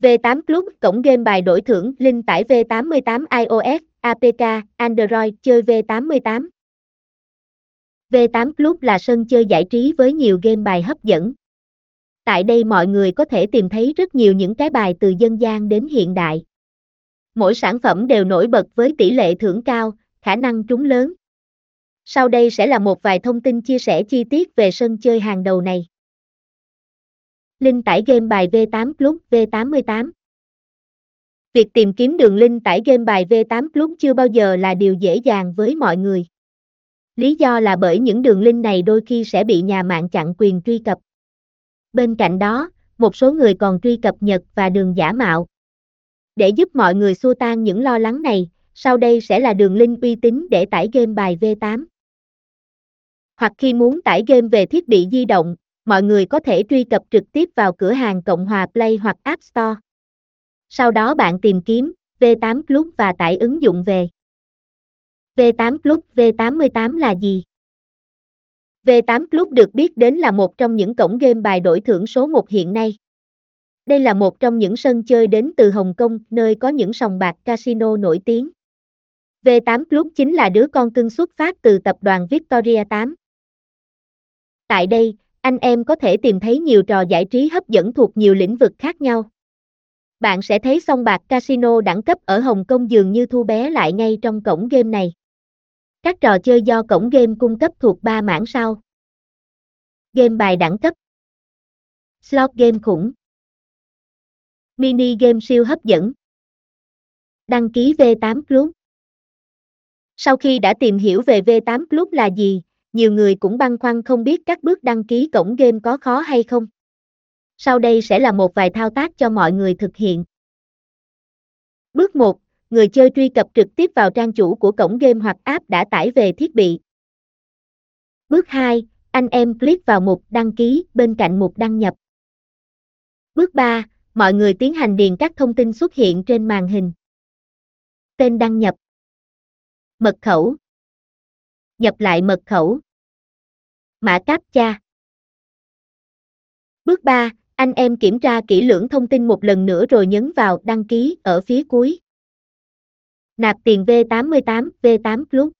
V8 Club, cổng game bài đổi thưởng, link tải V88 iOS, APK, Android, chơi V88. V8 Club là sân chơi giải trí với nhiều game bài hấp dẫn. Tại đây mọi người có thể tìm thấy rất nhiều những cái bài từ dân gian đến hiện đại. Mỗi sản phẩm đều nổi bật với tỷ lệ thưởng cao, khả năng trúng lớn. Sau đây sẽ là một vài thông tin chia sẻ chi tiết về sân chơi hàng đầu này. Link tải game bài V8 Club V88 Việc tìm kiếm đường link tải game bài V8 Club chưa bao giờ là điều dễ dàng với mọi người. Lý do là bởi những đường link này đôi khi sẽ bị nhà mạng chặn quyền truy cập. Bên cạnh đó, một số người còn truy cập nhật và đường giả mạo. Để giúp mọi người xua tan những lo lắng này, sau đây sẽ là đường link uy tín để tải game bài V8. Hoặc khi muốn tải game về thiết bị di động, mọi người có thể truy cập trực tiếp vào cửa hàng Cộng hòa Play hoặc App Store. Sau đó bạn tìm kiếm V8 Club và tải ứng dụng về. V8 Club V88 là gì? V8 Club được biết đến là một trong những cổng game bài đổi thưởng số 1 hiện nay. Đây là một trong những sân chơi đến từ Hồng Kông, nơi có những sòng bạc casino nổi tiếng. V8 Club chính là đứa con cưng xuất phát từ tập đoàn Victoria 8. Tại đây, anh em có thể tìm thấy nhiều trò giải trí hấp dẫn thuộc nhiều lĩnh vực khác nhau. Bạn sẽ thấy song bạc casino đẳng cấp ở Hồng Kông dường như thu bé lại ngay trong cổng game này. Các trò chơi do cổng game cung cấp thuộc 3 mảng sau. Game bài đẳng cấp Slot game khủng Mini game siêu hấp dẫn Đăng ký V8 Club Sau khi đã tìm hiểu về V8 Club là gì, nhiều người cũng băn khoăn không biết các bước đăng ký cổng game có khó hay không. Sau đây sẽ là một vài thao tác cho mọi người thực hiện. Bước 1. Người chơi truy cập trực tiếp vào trang chủ của cổng game hoặc app đã tải về thiết bị. Bước 2. Anh em click vào mục đăng ký, bên cạnh mục đăng nhập. Bước 3. Mọi người tiến hành điền các thông tin xuất hiện trên màn hình. Tên đăng nhập. Mật khẩu. Nhập lại mật khẩu. Mã cáp cha. Bước 3, anh em kiểm tra kỹ lưỡng thông tin một lần nữa rồi nhấn vào đăng ký ở phía cuối. Nạp tiền V88, V8 Club.